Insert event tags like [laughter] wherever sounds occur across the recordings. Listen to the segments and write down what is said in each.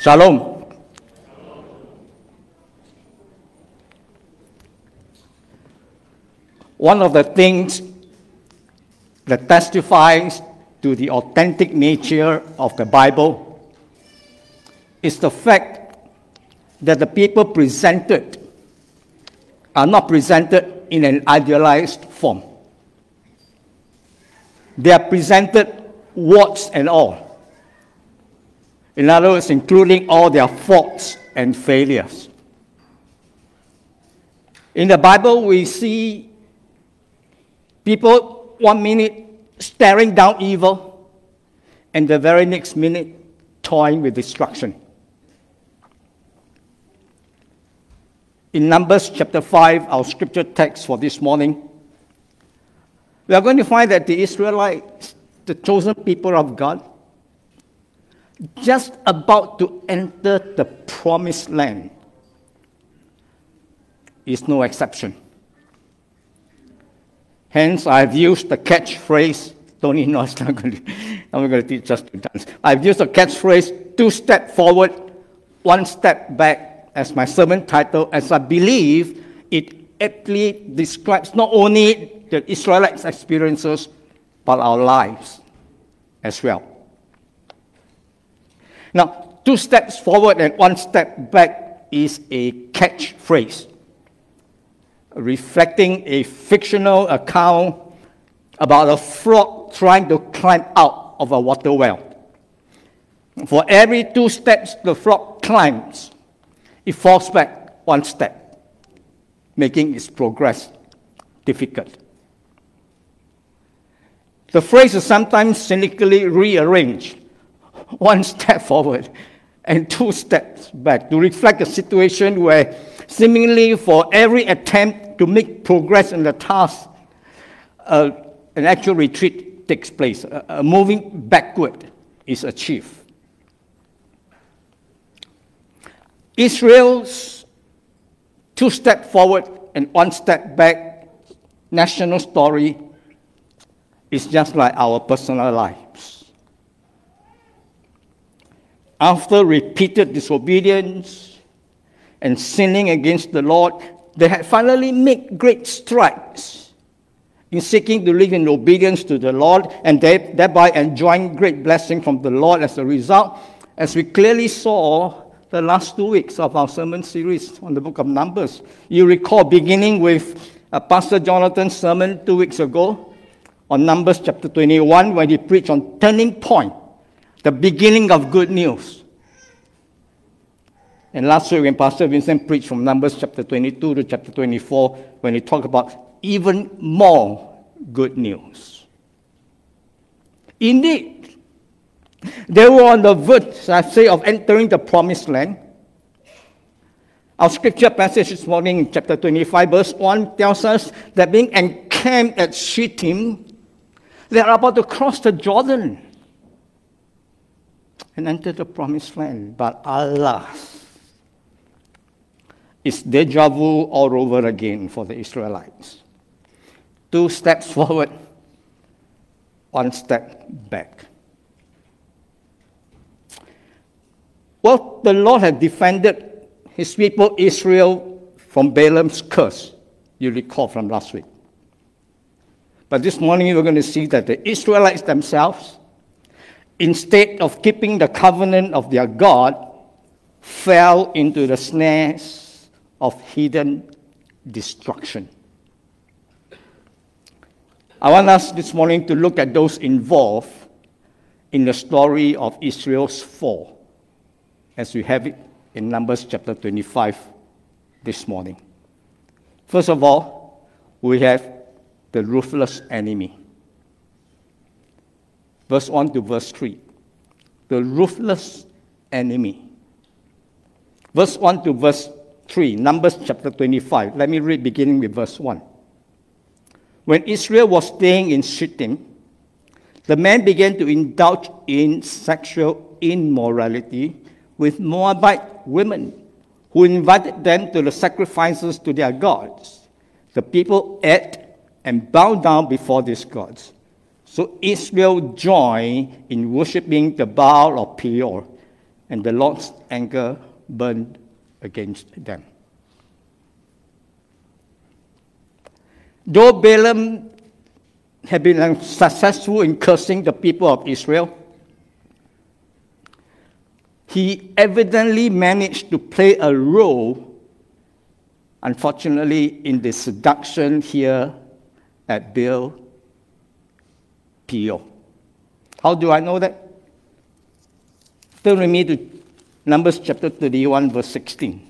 Shalom. One of the things that testifies to the authentic nature of the Bible is the fact that the people presented are not presented in an idealized form. They are presented warts and all. In other words, including all their faults and failures. In the Bible, we see people one minute staring down evil, and the very next minute toying with destruction. In Numbers chapter 5, our scripture text for this morning, we are going to find that the Israelites, the chosen people of God, just about to enter the promised land is no exception. Hence, I've used the catchphrase, Tony, no, it's not going [laughs] to, I'm going to teach us to dance. I've used the catchphrase, two step forward, one step back, as my sermon title, as I believe it aptly describes not only the Israelites' experiences, but our lives as well. Now, two steps forward and one step back is a catchphrase reflecting a fictional account about a frog trying to climb out of a water well. For every two steps the frog climbs, it falls back one step, making its progress difficult. The phrase is sometimes cynically rearranged [laughs] one step forward and two steps back to reflect a situation where seemingly for every attempt to make progress in the task, uh, an actual retreat takes place. A moving backward is achieved. Israel's two step forward and one step back national story is just like our personal lives. After repeated disobedience and sinning against the Lord, they had finally made great strides in seeking to live in obedience to the Lord and thereby enjoying great blessing from the Lord as a result, as we clearly saw the last two weeks of our sermon series on the book of Numbers. You recall beginning with uh, Pastor Jonathan's sermon two weeks ago on Numbers chapter 21 when he preached on turning point, the beginning of good news. And last week when Pastor Vincent preached from Numbers chapter 22 to chapter 24 when he talked about even more good news. Indeed, they were on the verge, I say, of entering the promised land. Our scripture passage this morning chapter 25, verse 1 tells us that being encamped at Shittim, they are about to cross the Jordan and enter the promised land. But alas, it's deja vu all over again for the Israelites. Two steps [laughs] forward, one step back. Well, the Lord had defended his people Israel from Balaam's curse, you recall from last week. But this morning we're going to see that the Israelites themselves, instead of keeping the covenant of their God, fell into the snares of hidden destruction. I want us this morning to look at those involved in the story of Israel's fall as we have it in Numbers chapter 25 this morning. First of all, we have the ruthless enemy. Verse 1 to verse 3. The ruthless enemy. Verse 1 to verse 3, Numbers chapter 25. Let me read beginning with verse 1. When Israel was staying in Shittim, the men began to indulge in sexual immorality with Moabite women who invited them to the sacrifices to their gods. The people ate and bowed down before these gods. So Israel joined in worshipping the Baal of Peor, and the Lord's anger burned against them. Though Balaam had been successful in cursing the people of Israel, he evidently managed to play a role, unfortunately, in the seduction here at Baal Peor. How do I know that? Turn with me to Numbers chapter 31, verse 16.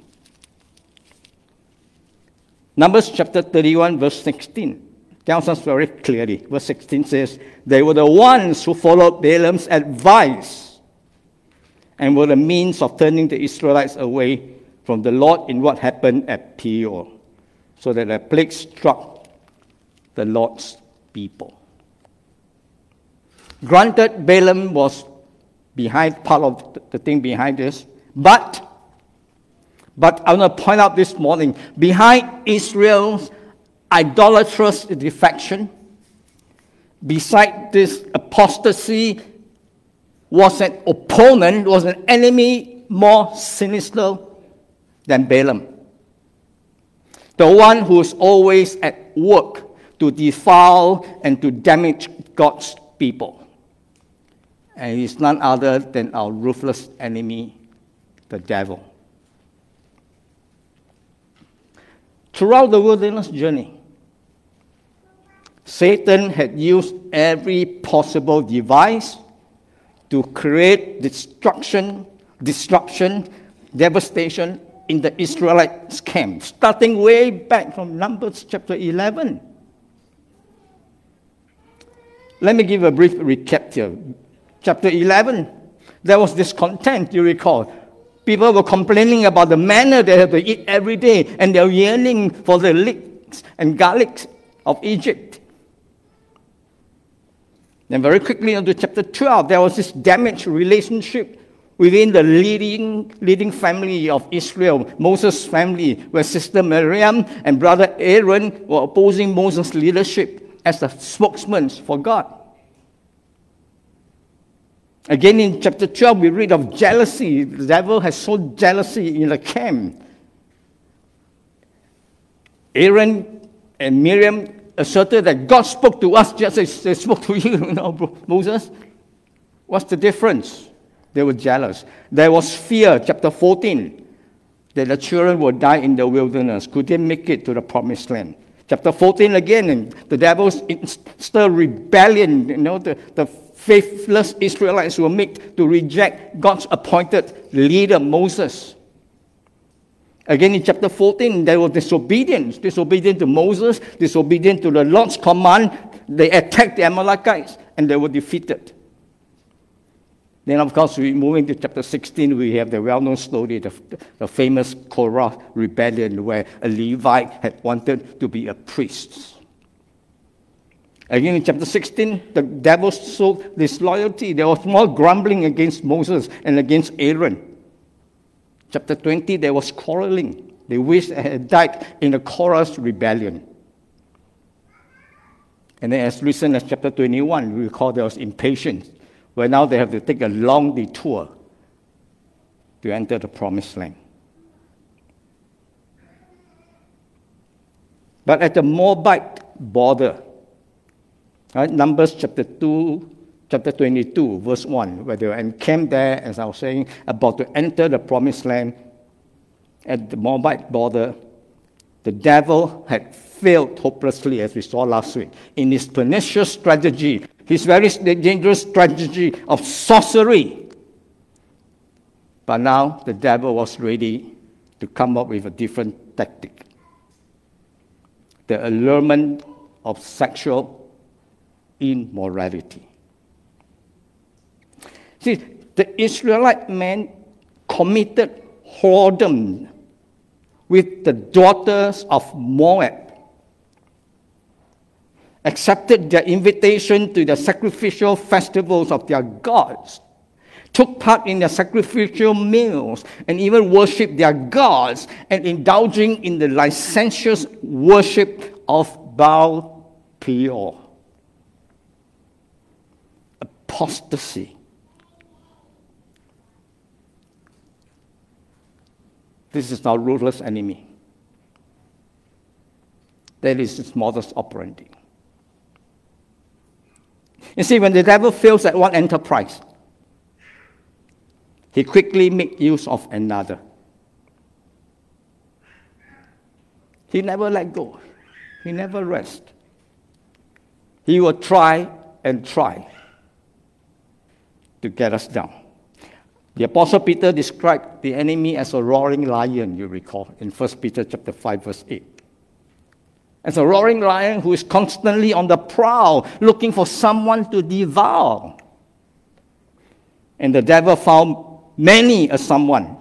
Numbers chapter 31, verse 16 tells us very clearly. Verse 16 says, They were the ones who followed Balaam's advice and were the means of turning the Israelites away from the Lord in what happened at Peor, so that a plague struck the Lord's people. Granted, Balaam was behind part of the thing behind this, but but I want to point out this morning behind Israel's idolatrous defection, beside this apostasy, was an opponent, was an enemy more sinister than Balaam. The one who is always at work to defile and to damage God's people. And he's none other than our ruthless enemy, the devil. Throughout the wilderness journey, Satan had used every possible device to create destruction, disruption, devastation in the Israelites' camp, starting way back from Numbers chapter 11. Let me give a brief recap here. Chapter 11, there was discontent, you recall. People were complaining about the manna they had to eat every day, and they're yearning for the leeks and garlics of Egypt. Then, very quickly, into chapter 12, there was this damaged relationship within the leading, leading family of Israel, Moses' family, where Sister Miriam and brother Aaron were opposing Moses' leadership as the spokesman for God. Again, in chapter 12, we read of jealousy. The devil has sowed jealousy in the camp. Aaron and Miriam asserted that God spoke to us just as they spoke to [laughs] you, you know, Moses. What's the difference? They were jealous. There was fear, chapter 14, that the children would die in the wilderness. Could they make it to the promised land? Chapter 14 again, and the devil stirred rebellion, you know, the, the faithless Israelites were made to reject God's appointed leader, Moses. Again, in chapter 14, there was disobedience, disobedience to Moses, disobedience to the Lord's command. They attacked the Amalekites and they were defeated. Then, of course, we moving to chapter 16, we have the well known story, the, the famous Korah rebellion, where a Levite had wanted to be a priest. Again, in chapter 16, the devil showed disloyalty. There was more grumbling against Moses and against Aaron. Chapter 20, there was quarreling. They wished they had died in the Korah's rebellion. And then, as recent as chapter 21, we recall there was impatience, where now they have to take a long detour to enter the promised land. But at the Moabite border, Right? Numbers chapter 2, chapter 22, verse 1, where they were encamped there, as I was saying, about to enter the promised land at the Moabite border. The devil had failed hopelessly, as we saw last week, in his pernicious strategy, his very dangerous strategy of sorcery. But now the devil was ready to come up with a different tactic the allurement of sexual immorality. See, the Israelite men committed whoredom with the daughters of Moab, accepted their invitation to the sacrificial festivals of their gods, took part in their sacrificial meals, and even worshiped their gods, and indulging in the licentious worship of Baal Peor apostasy. This is our ruthless enemy. That is its modus operandi. You see, when the devil fails at one enterprise, he quickly makes use of another. He never let go. He never rests. He will try and try to get us down. The Apostle Peter described the enemy as a roaring lion, you recall, in 1 Peter chapter 5, verse 8. As a roaring lion who is constantly on the prowl, looking for someone to devour. And the devil found many a someone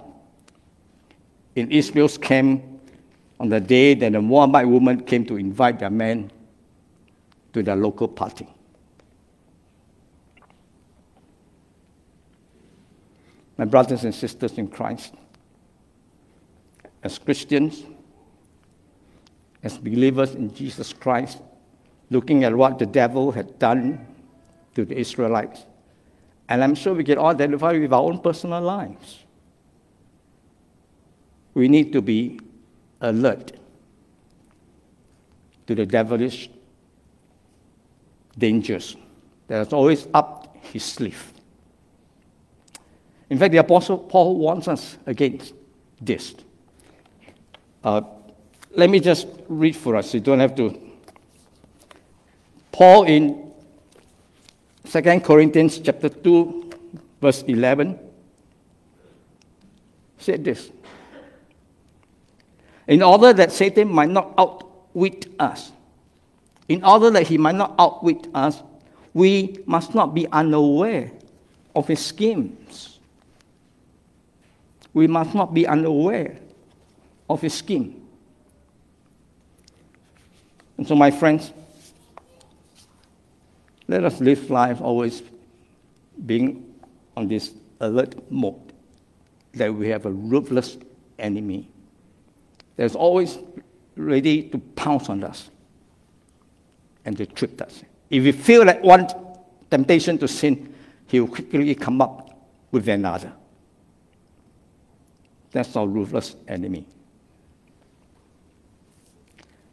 in Israel's camp on the day that the Moabite woman came to invite their men to their local party. My brothers and sisters in Christ, as Christians, as believers in Jesus Christ, looking at what the devil had done to the Israelites, and I'm sure we can all identify with our own personal lives. We need to be alert to the devilish dangers that is always up his sleeve. In fact, the Apostle Paul warns us against this. Uh, let me just read for us. You don't have to. Paul in 2 Corinthians chapter 2, verse 11, said this. In order that Satan might not outwit us, in order that he might not outwit us, we must not be unaware of his schemes we must not be unaware of his scheme. And so, my friends, let us live life always being on this alert mode that we have a ruthless enemy that's always ready to pounce on us and to trip us. If we feel like one temptation to sin, he will quickly come up with another. That's our ruthless enemy.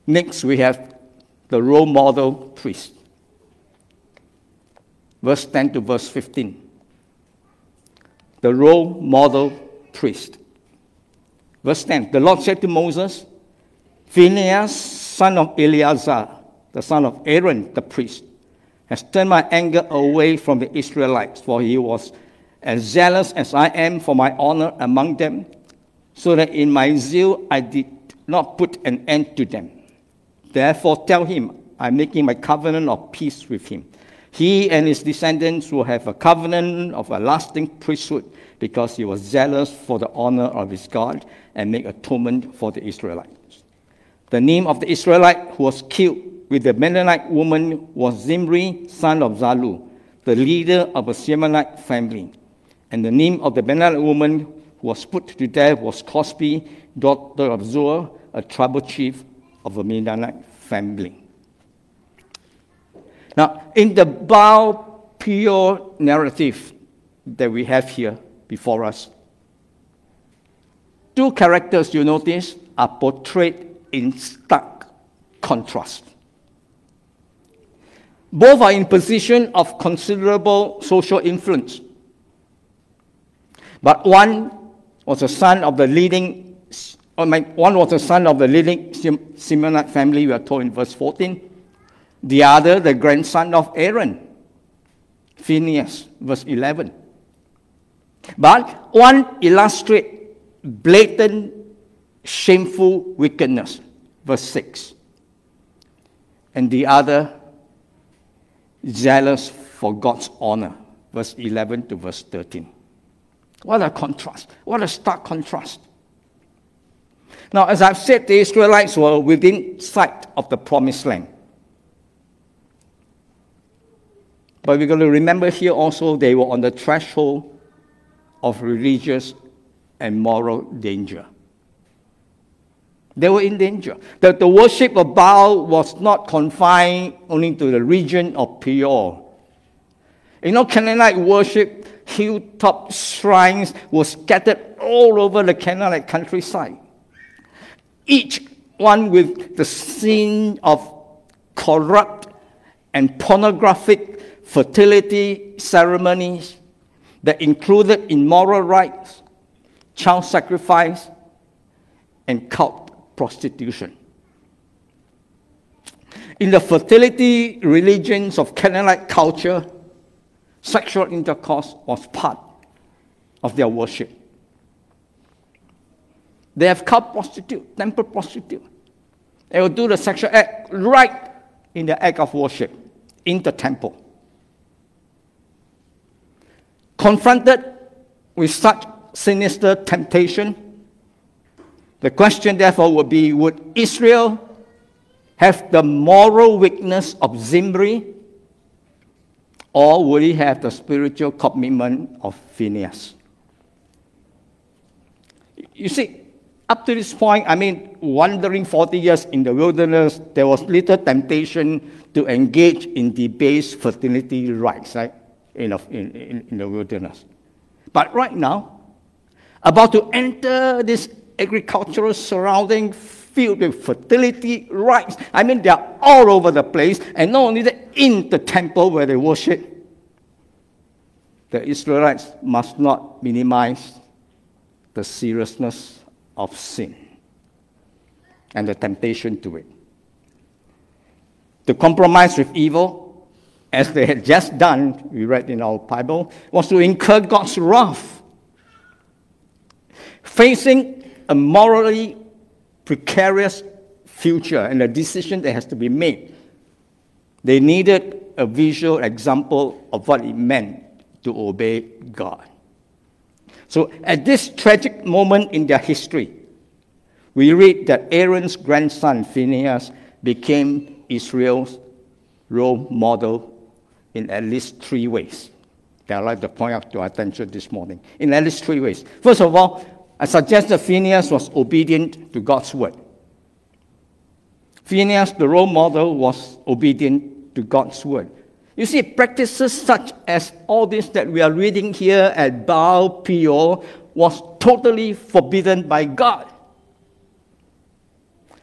Next, we have the role model priest. Verse 10 to verse 15. The role model priest. Verse 10 The Lord said to Moses, Phinehas, son of Eleazar, the son of Aaron the priest, has turned my anger away from the Israelites, for he was as zealous as I am for my honor among them so that in my zeal I did not put an end to them. Therefore, tell him, I'm making my covenant of peace with him. He and his descendants will have a covenant of a lasting priesthood because he was zealous for the honor of his God and make atonement for the Israelites. The name of the Israelite who was killed with the Midianite woman was Zimri, son of Salu, the leader of a Simeonite family. And the name of the Midianite woman was put to death was Cosbi, daughter of Zur, a tribal chief of a Midianite family. Now, in the Baal Peor narrative that we have here before us, two characters you notice are portrayed in stark contrast. Both are in position of considerable social influence. But one was a son of the leading, oh, one was a son of the leading Simeonite family, we are told in verse 14. The other, the grandson of Aaron, Phineas, verse 11. But one illustrates blatant, shameful wickedness, verse 6. And the other, zealous for God's honor, verse 11 to verse 13. What a contrast. What a stark contrast. Now, as I've said, the Israelites were within sight of the promised land. But we're going to remember here also they were on the threshold of religious and moral danger. They were in danger. That the worship of Baal was not confined only to the region of Peor. You know, Canaanite worship hilltop shrines were scattered all over the Canaanite countryside, each one with the scene of corrupt and pornographic fertility ceremonies that included immoral rites, child sacrifice, and cult prostitution. In the fertility religions of Canaanite culture, sexual intercourse was part of their worship. They have cult prostitute, temple prostitute. They will do the sexual act right in the act of worship in the temple. Confronted with such sinister temptation, the question therefore would be would Israel have the moral weakness of Zimri, or would he have the spiritual commitment of Phineas? You see, up to this point, I mean, wandering 40 years in the wilderness, there was little temptation to engage in debased fertility rites, right, in, in, in the wilderness. But right now, about to enter this agricultural surrounding filled with fertility rites. I mean, they are all over the place, and not only that, in the temple where they worship. The Israelites must not minimize the seriousness of sin and the temptation to it. To compromise with evil, as they had just done, we read in our Bible, was to incur God's wrath. Facing a morally precarious future and a decision that has to be made. They needed a visual example of what it meant to obey God. So, at this tragic moment in their history, we read that Aaron's grandson Phinehas became Israel's role model in at least three ways. That I'd like to point out to our attention this morning. In at least three ways. First of all, I suggest that Phineas was obedient to God's word. Phineas, the role model, was obedient to God's word. You see, practices such as all this that we are reading here at Baal Peor was totally forbidden by God.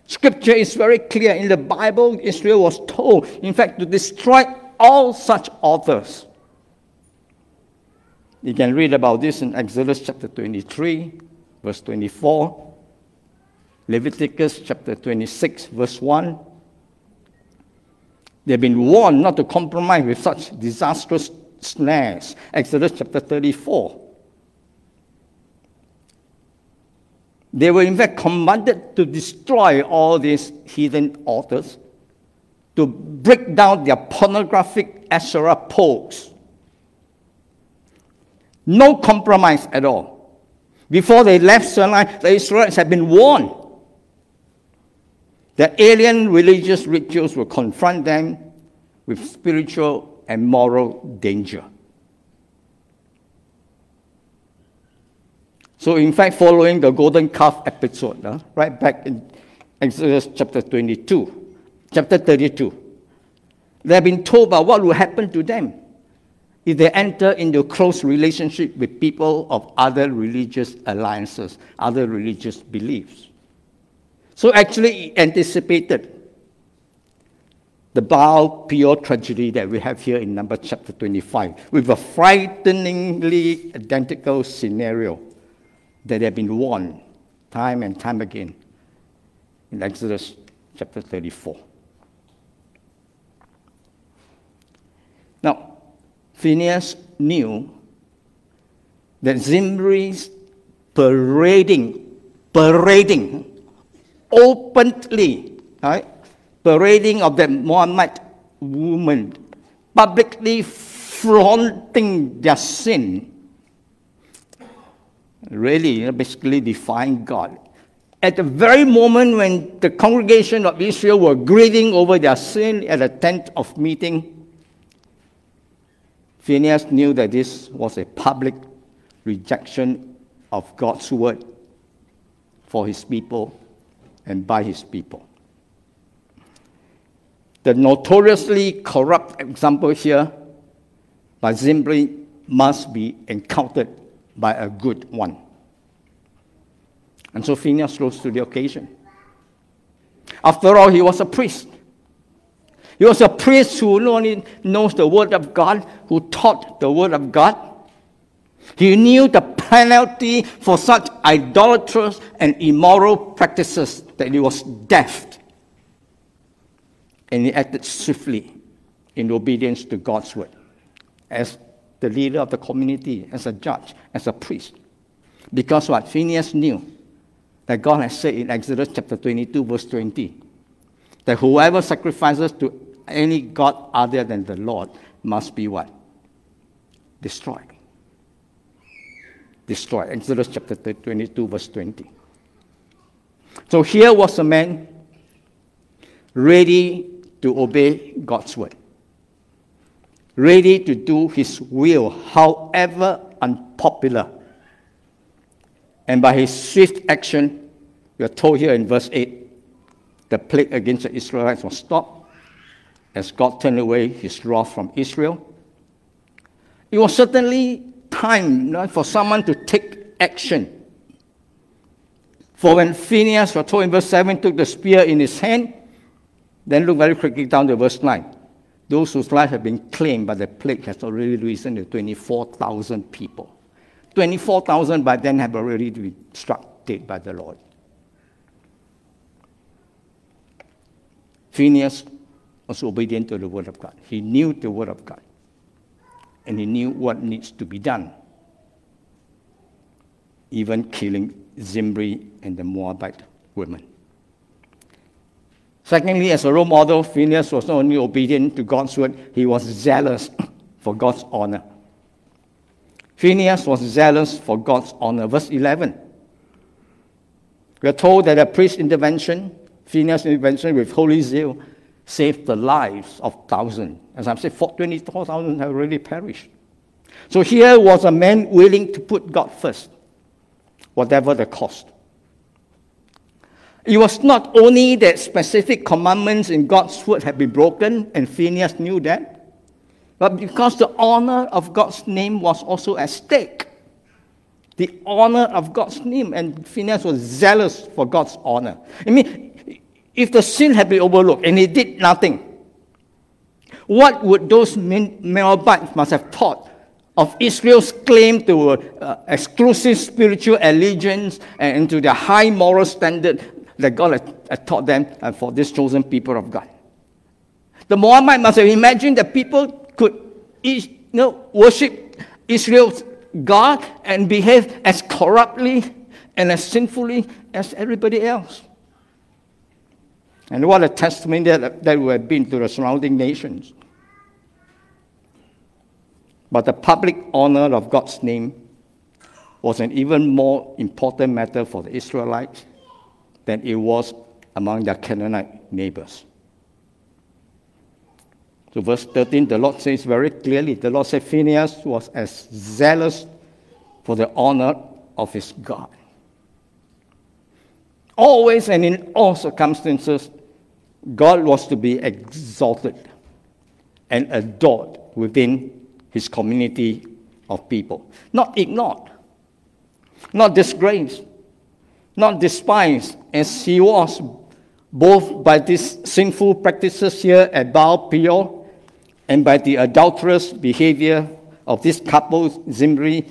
Scripture is very clear. In the Bible, Israel was told, in fact, to destroy all such authors. You can read about this in Exodus chapter 23, verse 24, Leviticus chapter 26, verse 1. They've been warned not to compromise with such disastrous snares. Exodus chapter 34. They were in fact commanded to destroy all these heathen altars, to break down their pornographic Asherah poles. No compromise at all. Before they left Sinai, the Israelites had been warned that alien religious rituals will confront them with spiritual and moral danger. So, in fact, following the golden calf episode, uh, right back in Exodus chapter 22, chapter 32, they have been told about what will happen to them if they enter into close relationship with people of other religious alliances, other religious beliefs. So actually he anticipated the Baal Peor tragedy that we have here in number chapter 25, with a frighteningly identical scenario that had been warned time and time again in Exodus chapter 34. Now, Phineas knew that Zimri's parading, parading openly, right, parading of the Moabite woman, publicly flaunting their sin, really, basically defying God. At the very moment when the congregation of Israel were grieving over their sin at a tent of meeting, Phineas knew that this was a public rejection of God's word for his people and by his people. The notoriously corrupt example here by Zimri must be encountered by a good one. And so Phineas rose to the occasion. After all, he was a priest. He was a priest who not only knows the Word of God, who taught the Word of God. He knew the penalty for such idolatrous and immoral practices that he was deaf. And he acted swiftly in obedience to God's word as the leader of the community, as a judge, as a priest. Because what? Phineas knew that God has said in Exodus chapter 22, verse 20, that whoever sacrifices to any God other than the Lord must be what? Destroyed. Destroyed. Exodus chapter 22, verse 20. So here was a man ready to obey God's word, ready to do his will, however unpopular. And by his swift action, we are told here in verse 8, the plague against the Israelites was stopped as God turned away his wrath from Israel. It was certainly time you know, for someone to take action. For when Phineas, we're told in verse 7, took the spear in his hand, then look very quickly down to verse 9. Those whose lives have been claimed by the plague has already risen to 24,000 people. 24,000 by then have already been struck dead by the Lord. Phineas was obedient to the word of God. He knew the word of God. And he knew what needs to be done. Even killing Zimri and the Moabite women. Secondly, as a role model, Phineas was not only obedient to God's word, he was zealous [coughs] for God's honor. Phineas was zealous for God's honor. Verse 11. We are told that a priest's intervention, Phineas' intervention with holy zeal, saved the lives of thousands. As I've said, 24,000 have already perished. So here was a man willing to put God first, whatever the cost. It was not only that specific commandments in God's word had been broken, and Phineas knew that, but because the honor of God's name was also at stake. The honor of God's name, and Phineas was zealous for God's honor. I mean, if the sin had been overlooked and he did nothing, what would those Moabites must have thought of Israel's claim to uh, exclusive spiritual allegiance and to the high moral standard that God had, taught them uh, for this chosen people of God. The Moabite must have imagined that people could you know, worship Israel's God and behave as corruptly and as sinfully as everybody else. And what a testimony that, that would have been to the surrounding nations. But the public honor of God's name was an even more important matter for the Israelites than it was among their Canaanite neighbors. So, verse 13, the Lord says very clearly the Lord said Phineas was as zealous for the honor of his God. Always and in all circumstances, God was to be exalted and adored within his community of people, not ignored, not disgraced, not despised as he was, both by these sinful practices here at Baal Peor and by the adulterous behavior of this couple, Zimri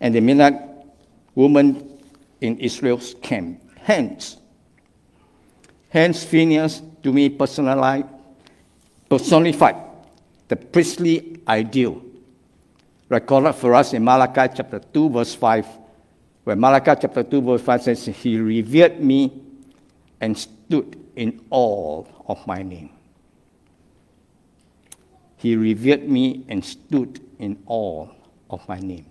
and the Midianite woman in Israel's camp. Hence, hence Phineas, to me personified the priestly ideal recorded for us in Malachi chapter 2, verse 5 where Malachi chapter 2, verse 5 says, He revered me and stood in awe of my name. He revered me and stood in awe of my name.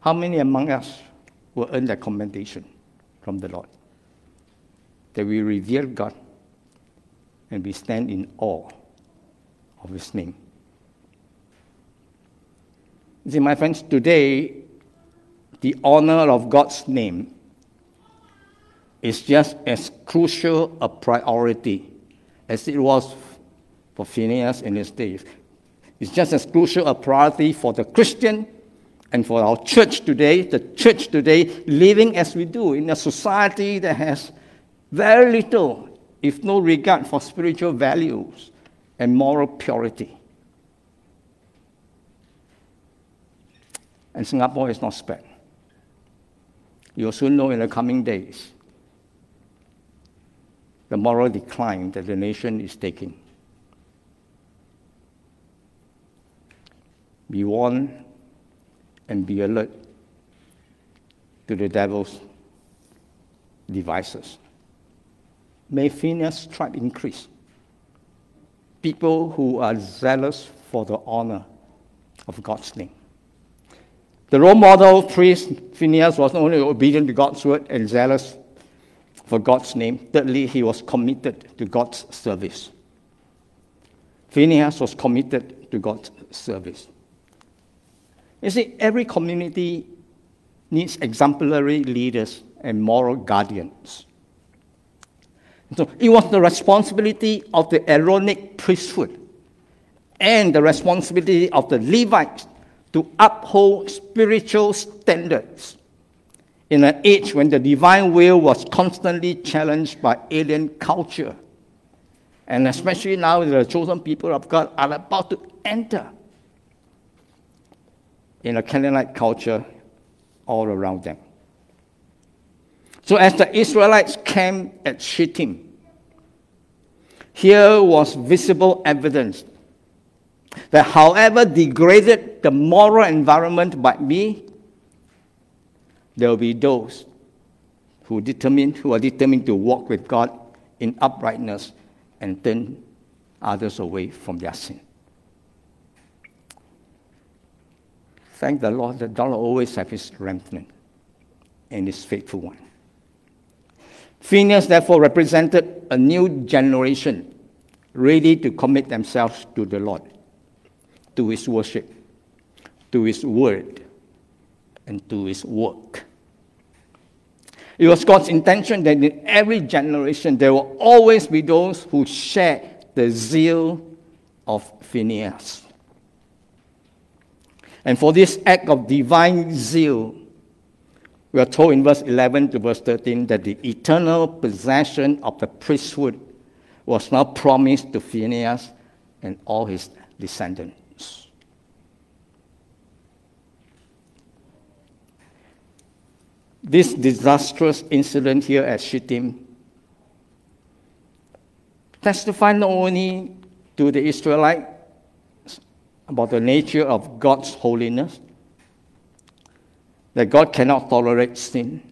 How many among us will earn that commendation from the Lord? That we revere God and we stand in awe of His name. See, my friends, today, the honor of God's name is just as crucial a priority as it was for Phineas in his days. It's just as crucial a priority for the Christian and for our church today, the church today, living as we do in a society that has very little, if no regard for spiritual values and moral purity. And Singapore is not spared. You'll soon know in the coming days the moral decline that the nation is taking. Be warned and be alert to the devil's devices. May Phineas' tribe increase. People who are zealous for the honor of God's name. The role model priest Phineas was not only obedient to God's word and zealous for God's name, thirdly, he was committed to God's service. Phineas was committed to God's service. You see, every community needs exemplary leaders and moral guardians. So it was the responsibility of the Aaronic priesthood and the responsibility of the Levites to uphold spiritual standards in an age when the divine will was constantly challenged by alien culture. And especially now, the chosen people of God are about to enter in a Canaanite culture all around them. So, as the Israelites came at Shittim, here was visible evidence that, however degraded the moral environment might be, there will be those who, determined, who are determined to walk with God in uprightness and turn others away from their sin. Thank the Lord that God will always have his remnant and his faithful one. Phineas therefore represented a new generation ready to commit themselves to the Lord, to his worship, to his word, and to his work. It was God's intention that in every generation there will always be those who share the zeal of Phineas. And for this act of divine zeal, we are told in verse 11 to verse 13 that the eternal possession of the priesthood was now promised to Phineas and all his descendants. This disastrous incident here at Shittim testified not only to the Israelite about the nature of God's holiness, that God cannot tolerate sin,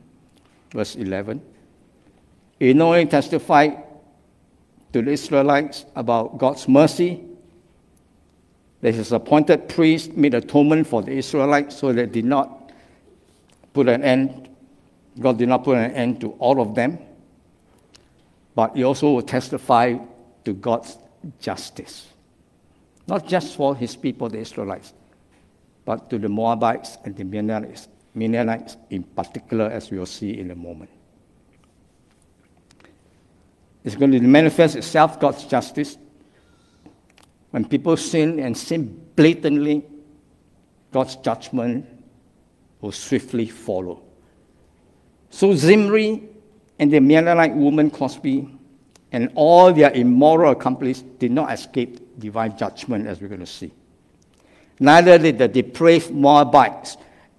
verse 11. He not only testified to the Israelites about God's mercy, that his appointed priest made atonement for the Israelites so that did not put an end, God did not put an end to all of them, but he also testified to God's justice not just for his people, the Israelites, but to the Moabites and the Midianites, Midianites in particular, as we will see in a moment. It's going to manifest itself, God's justice. When people sin and sin blatantly, God's judgment will swiftly follow. So Zimri and the Midianite woman Cozbi and all their immoral accomplices did not escape divine judgment, as we're going to see. Neither did the depraved Moabites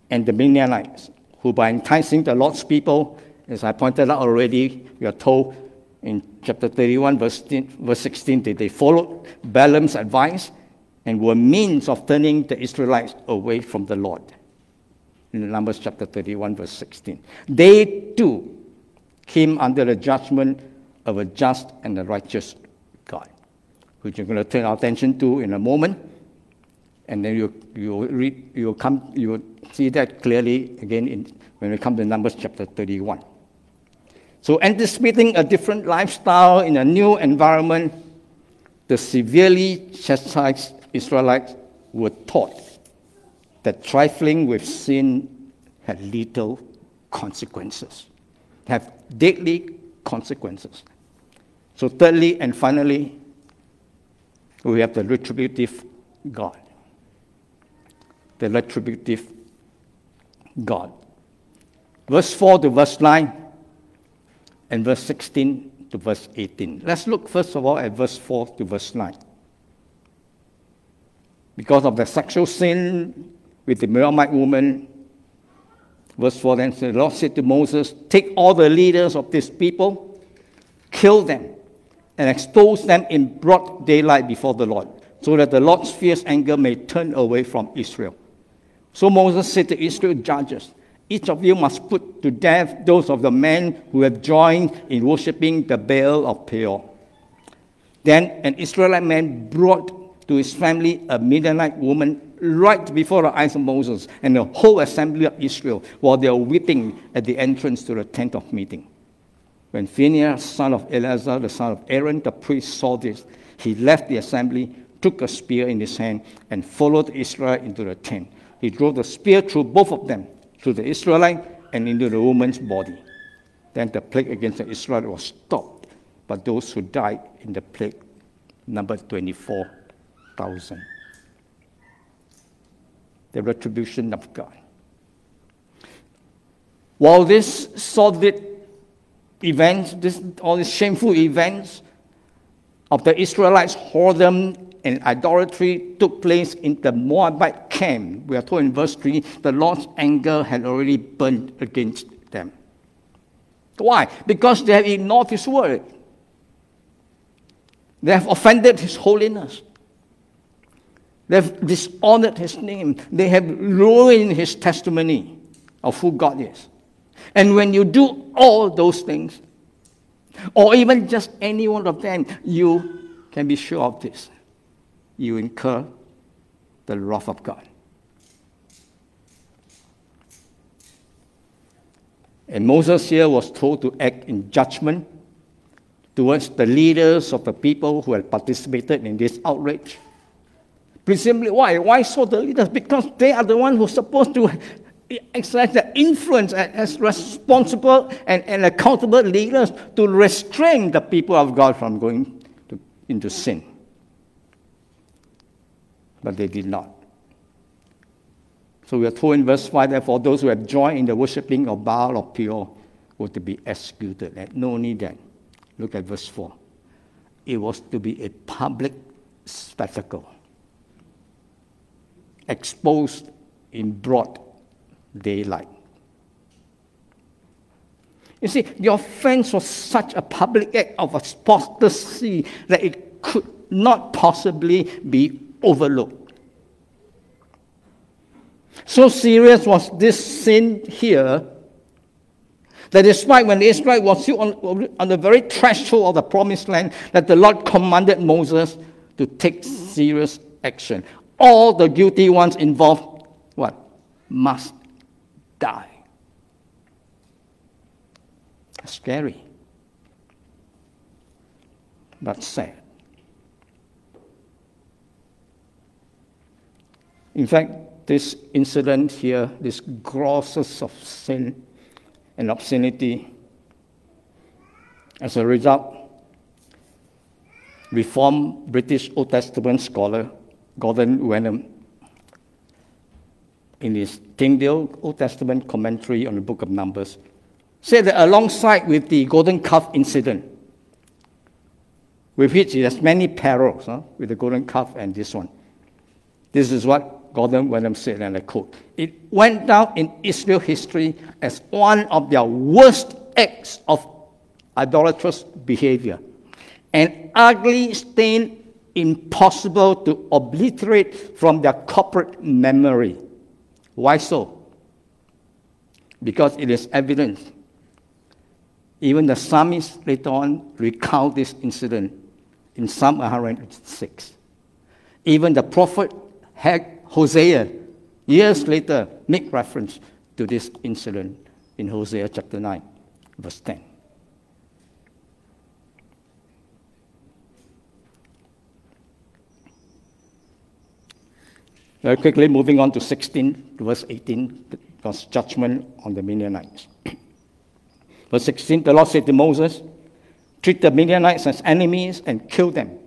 and the Midianites, who by enticing the Lord's people, as I pointed out already, we are told in chapter 31, verse 16, that they followed Balaam's advice and were means of turning the Israelites away from the Lord. In Numbers chapter 31, verse 16. They too came under the judgment of a just and a righteous God, which we're going to turn our attention to in a moment. And then you you read you come you see that clearly again in, when we come to Numbers chapter 31. So anticipating a different lifestyle in a new environment, the severely chastised Israelites were taught that trifling with sin had little consequences, have deadly consequences. So, thirdly and finally, we have the retributive God. the retributive God. Verse 4 to verse 9 and verse 16 to verse 18. Let's look first of all at verse 4 to verse 9. Because of the sexual sin with the Moabite woman, verse 4 then the Lord said to Moses, Take all the leaders of this people, kill them, and expose them in broad daylight before the Lord, so that the Lord's fierce anger may turn away from Israel. So Moses said to Israel judges, Each of you must put to death those of the men who have joined in worshipping the Baal of Peor. Then an Israelite man brought to his family a Midianite woman right before the eyes of Moses and the whole assembly of Israel while they were weeping at the entrance to the tent of meeting. When Phinehas, son of Eleazar, the son of Aaron, the priest, saw this, he left the assembly, took a spear in his hand, and followed Israel into the tent. He drove the spear through both of them, through the Israelite and into the woman's body. Then the plague against the Israelites was stopped, but those who died in the plague numbered 24,000. The retribution of God. While this sordid events, this, all these shameful events of the Israelites' whoredom and idolatry took place in the Moabite camp. We are told in verse 3 the Lord's anger had already burned against them. Why? Because they have ignored His word. They have offended His holiness. They have dishonored His name. They have ruined His testimony of who God is. And when you do all those things, or even just any one of them, you can be sure of this you incur the wrath of God. And Moses here was told to act in judgment towards the leaders of the people who had participated in this outrage. Presumably, why? Why so the leaders? Because they are the ones who are supposed to exercise the influence as responsible and, and accountable leaders to restrain the people of God from going to, into sin but they did not. So we are told in verse 5 that for those who have joined in the worshipping of Baal or Peor were to be executed. And no need then. Look at verse 4. It was to be a public spectacle, exposed in broad daylight. You see, the offense was such a public act of apostasy that it could not possibly be overlooked. So serious was this sin here that despite when Israel was still on, on the very threshold of the promised land, that the Lord commanded Moses to take serious action. All the guilty ones involved, what? Must die. Scary. But sad. In fact, this incident here, this grosses of sin and obscenity, as a result, Reformed British Old Testament scholar Gordon Wenham, in his Tyndale Old Testament commentary on the book of Numbers, said that alongside with the golden calf incident, with which has many parallels huh, with the golden calf and this one. This is what Gordon Wenham said, and I quote, it went down in Israel history as one of their worst acts of idolatrous behavior, an ugly stain impossible to obliterate from their corporate memory. Why so? Because it is evident. Even the psalmist later on recount this incident in Psalm 106. Even the prophet Hosea, years later, make reference to this incident in Hosea chapter 9, verse 10. Very quickly, moving on to 16 to verse 18, God's judgment on the Midianites. [clears throat] verse 16, the Lord said to Moses, Treat the Midianites as enemies and kill them.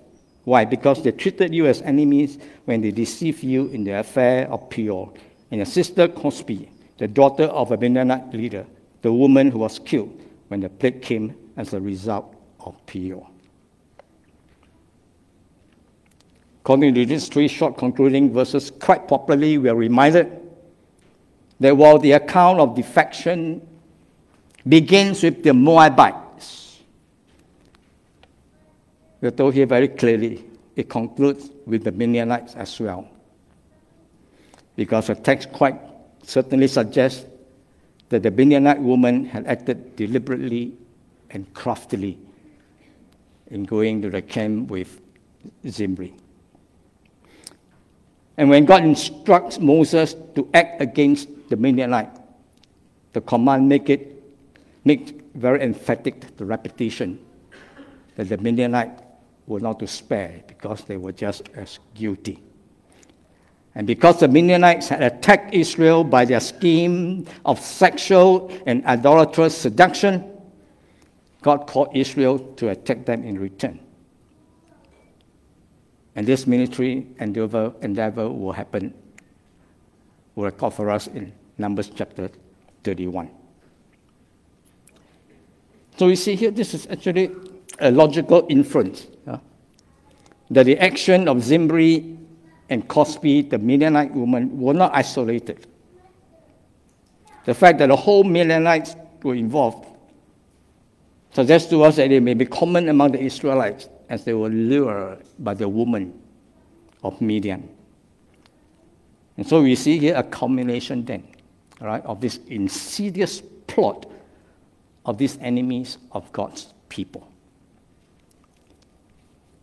Why? Because they treated you as enemies when they deceived you in the affair of Peor and her sister Cozbi, the daughter of a Midianite leader, the woman who was killed when the plague came as a result of Peor. According to these three short concluding verses, quite properly we are reminded that while the account of defection begins with the Moabites, we're told here very clearly it concludes with the Midianites as well. Because the text quite certainly suggests that the Midianite woman had acted deliberately and craftily in going to the camp with Zimri. And when God instructs Moses to act against the Midianite, the command make it make very emphatic the repetition that the Midianite were not to spare because they were just as guilty. And because the Midianites had attacked Israel by their scheme of sexual and idolatrous seduction, God called Israel to attack them in return. And this military endeavor, endeavor will happen, will record for us in Numbers chapter 31. So you see here, this is actually a logical inference that the action of Zimri and Cozbi, the Midianite woman, were not isolated. The fact that the whole Midianites were involved suggests to us that it may be common among the Israelites as they were lured by the woman of Midian. And so we see here a culmination then, right, of this insidious plot of these enemies of God's people.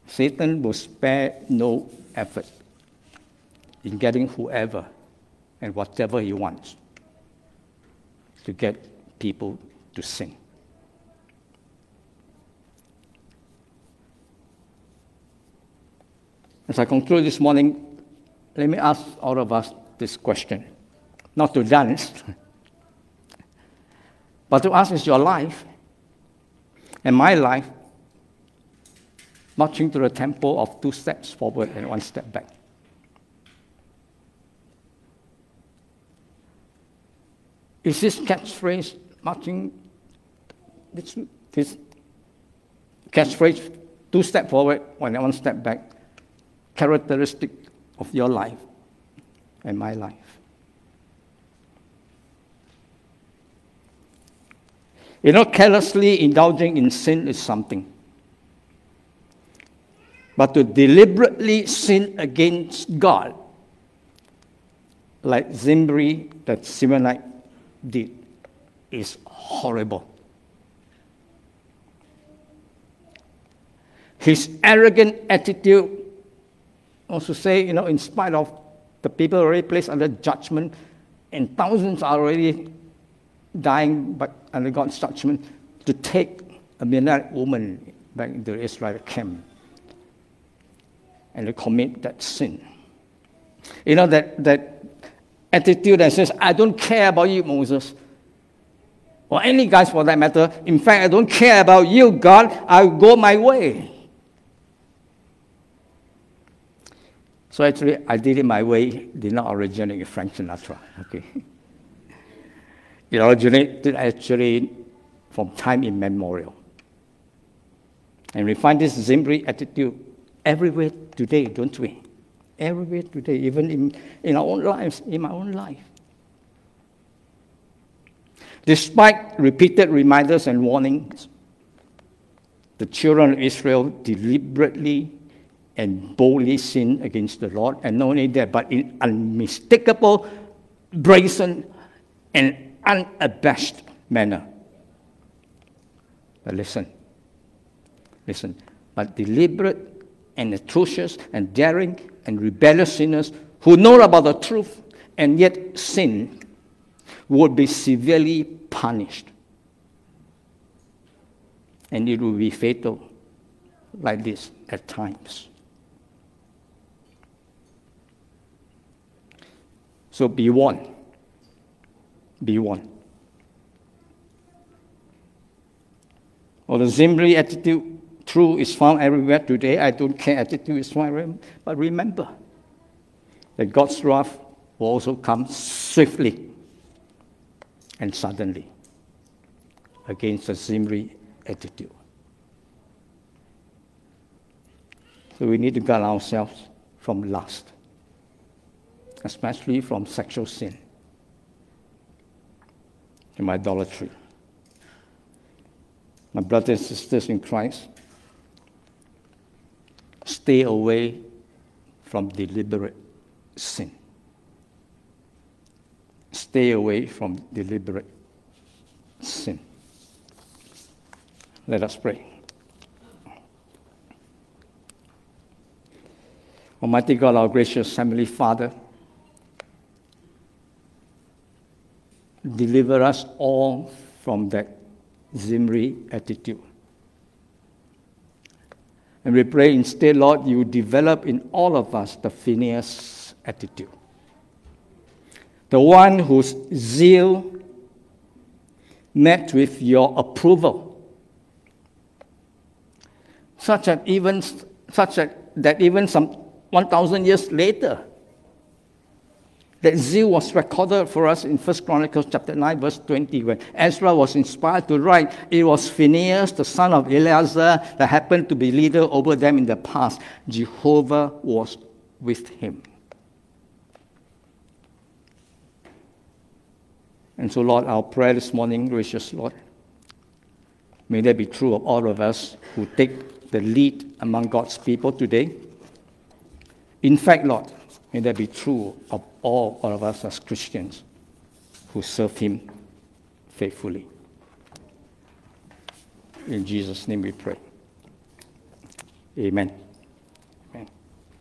Satan will spare no effort in getting whoever and whatever he wants to get people to sin. As I conclude this morning, let me ask all of us this question. Not to dance, [laughs] but to ask is your life and my life marching to the tempo of two steps forward and one step back? Is this catchphrase marching this, this catchphrase two step forward and one step back characteristic of your life and my life? You know, carelessly indulging in sin is something. But to deliberately sin against God, like Zimri, that Simeonite did, is horrible. His arrogant attitude also say, you know, in spite of the people already placed under judgment, and thousands are already dying but under God's judgment, to take a Midianite woman back into the Israel camp and to commit that sin. You know, that, that attitude that says, I don't care about you, Moses, or any guys for that matter. In fact, I don't care about you, God, I'll go my way. So actually, I did it my way, did not originate in Frank Sinatra. Okay. It originated actually from time immemorial. And we find this Zimri attitude everywhere today, don't we? Everywhere today, even in, in our own lives, in my own life. Despite repeated reminders and warnings, the children of Israel deliberately and boldly sin against the Lord, and not only that, but in unmistakable, brazen, and unabashed manner. But listen, listen, but deliberate and atrocious and daring and rebellious sinners who know about the truth and yet sin would be severely punished. And it will be fatal like this at times. So be warned. Be warned. Or the Zimri attitude, true, is found everywhere today. I don't care attitude is found everywhere. But remember that God's wrath will also come swiftly and suddenly against the Zimri attitude. So we need to guard ourselves from lust, especially from sexual sin and idolatry. My brothers and sisters in Christ, stay away from deliberate sin. Stay away from deliberate sin. Let us pray. Almighty God, our gracious Heavenly Father, deliver us all from that Zimri attitude. And we pray instead, Lord, you develop in all of us the Phineas attitude. The one whose zeal met with your approval. Such that even, such that, that even some 1,000 years later, that zeal was recorded for us in 1 Chronicles chapter 9, verse 20, when Ezra was inspired to write. It was Phineas, the son of Eleazar, that happened to be leader over them in the past. Jehovah was with him. And so, Lord, our prayer this morning, gracious Lord, may that be true of all of us who take the lead among God's people today. In fact, Lord, may that be true of all, of us as Christians who serve Him faithfully. In Jesus' name we pray. Amen.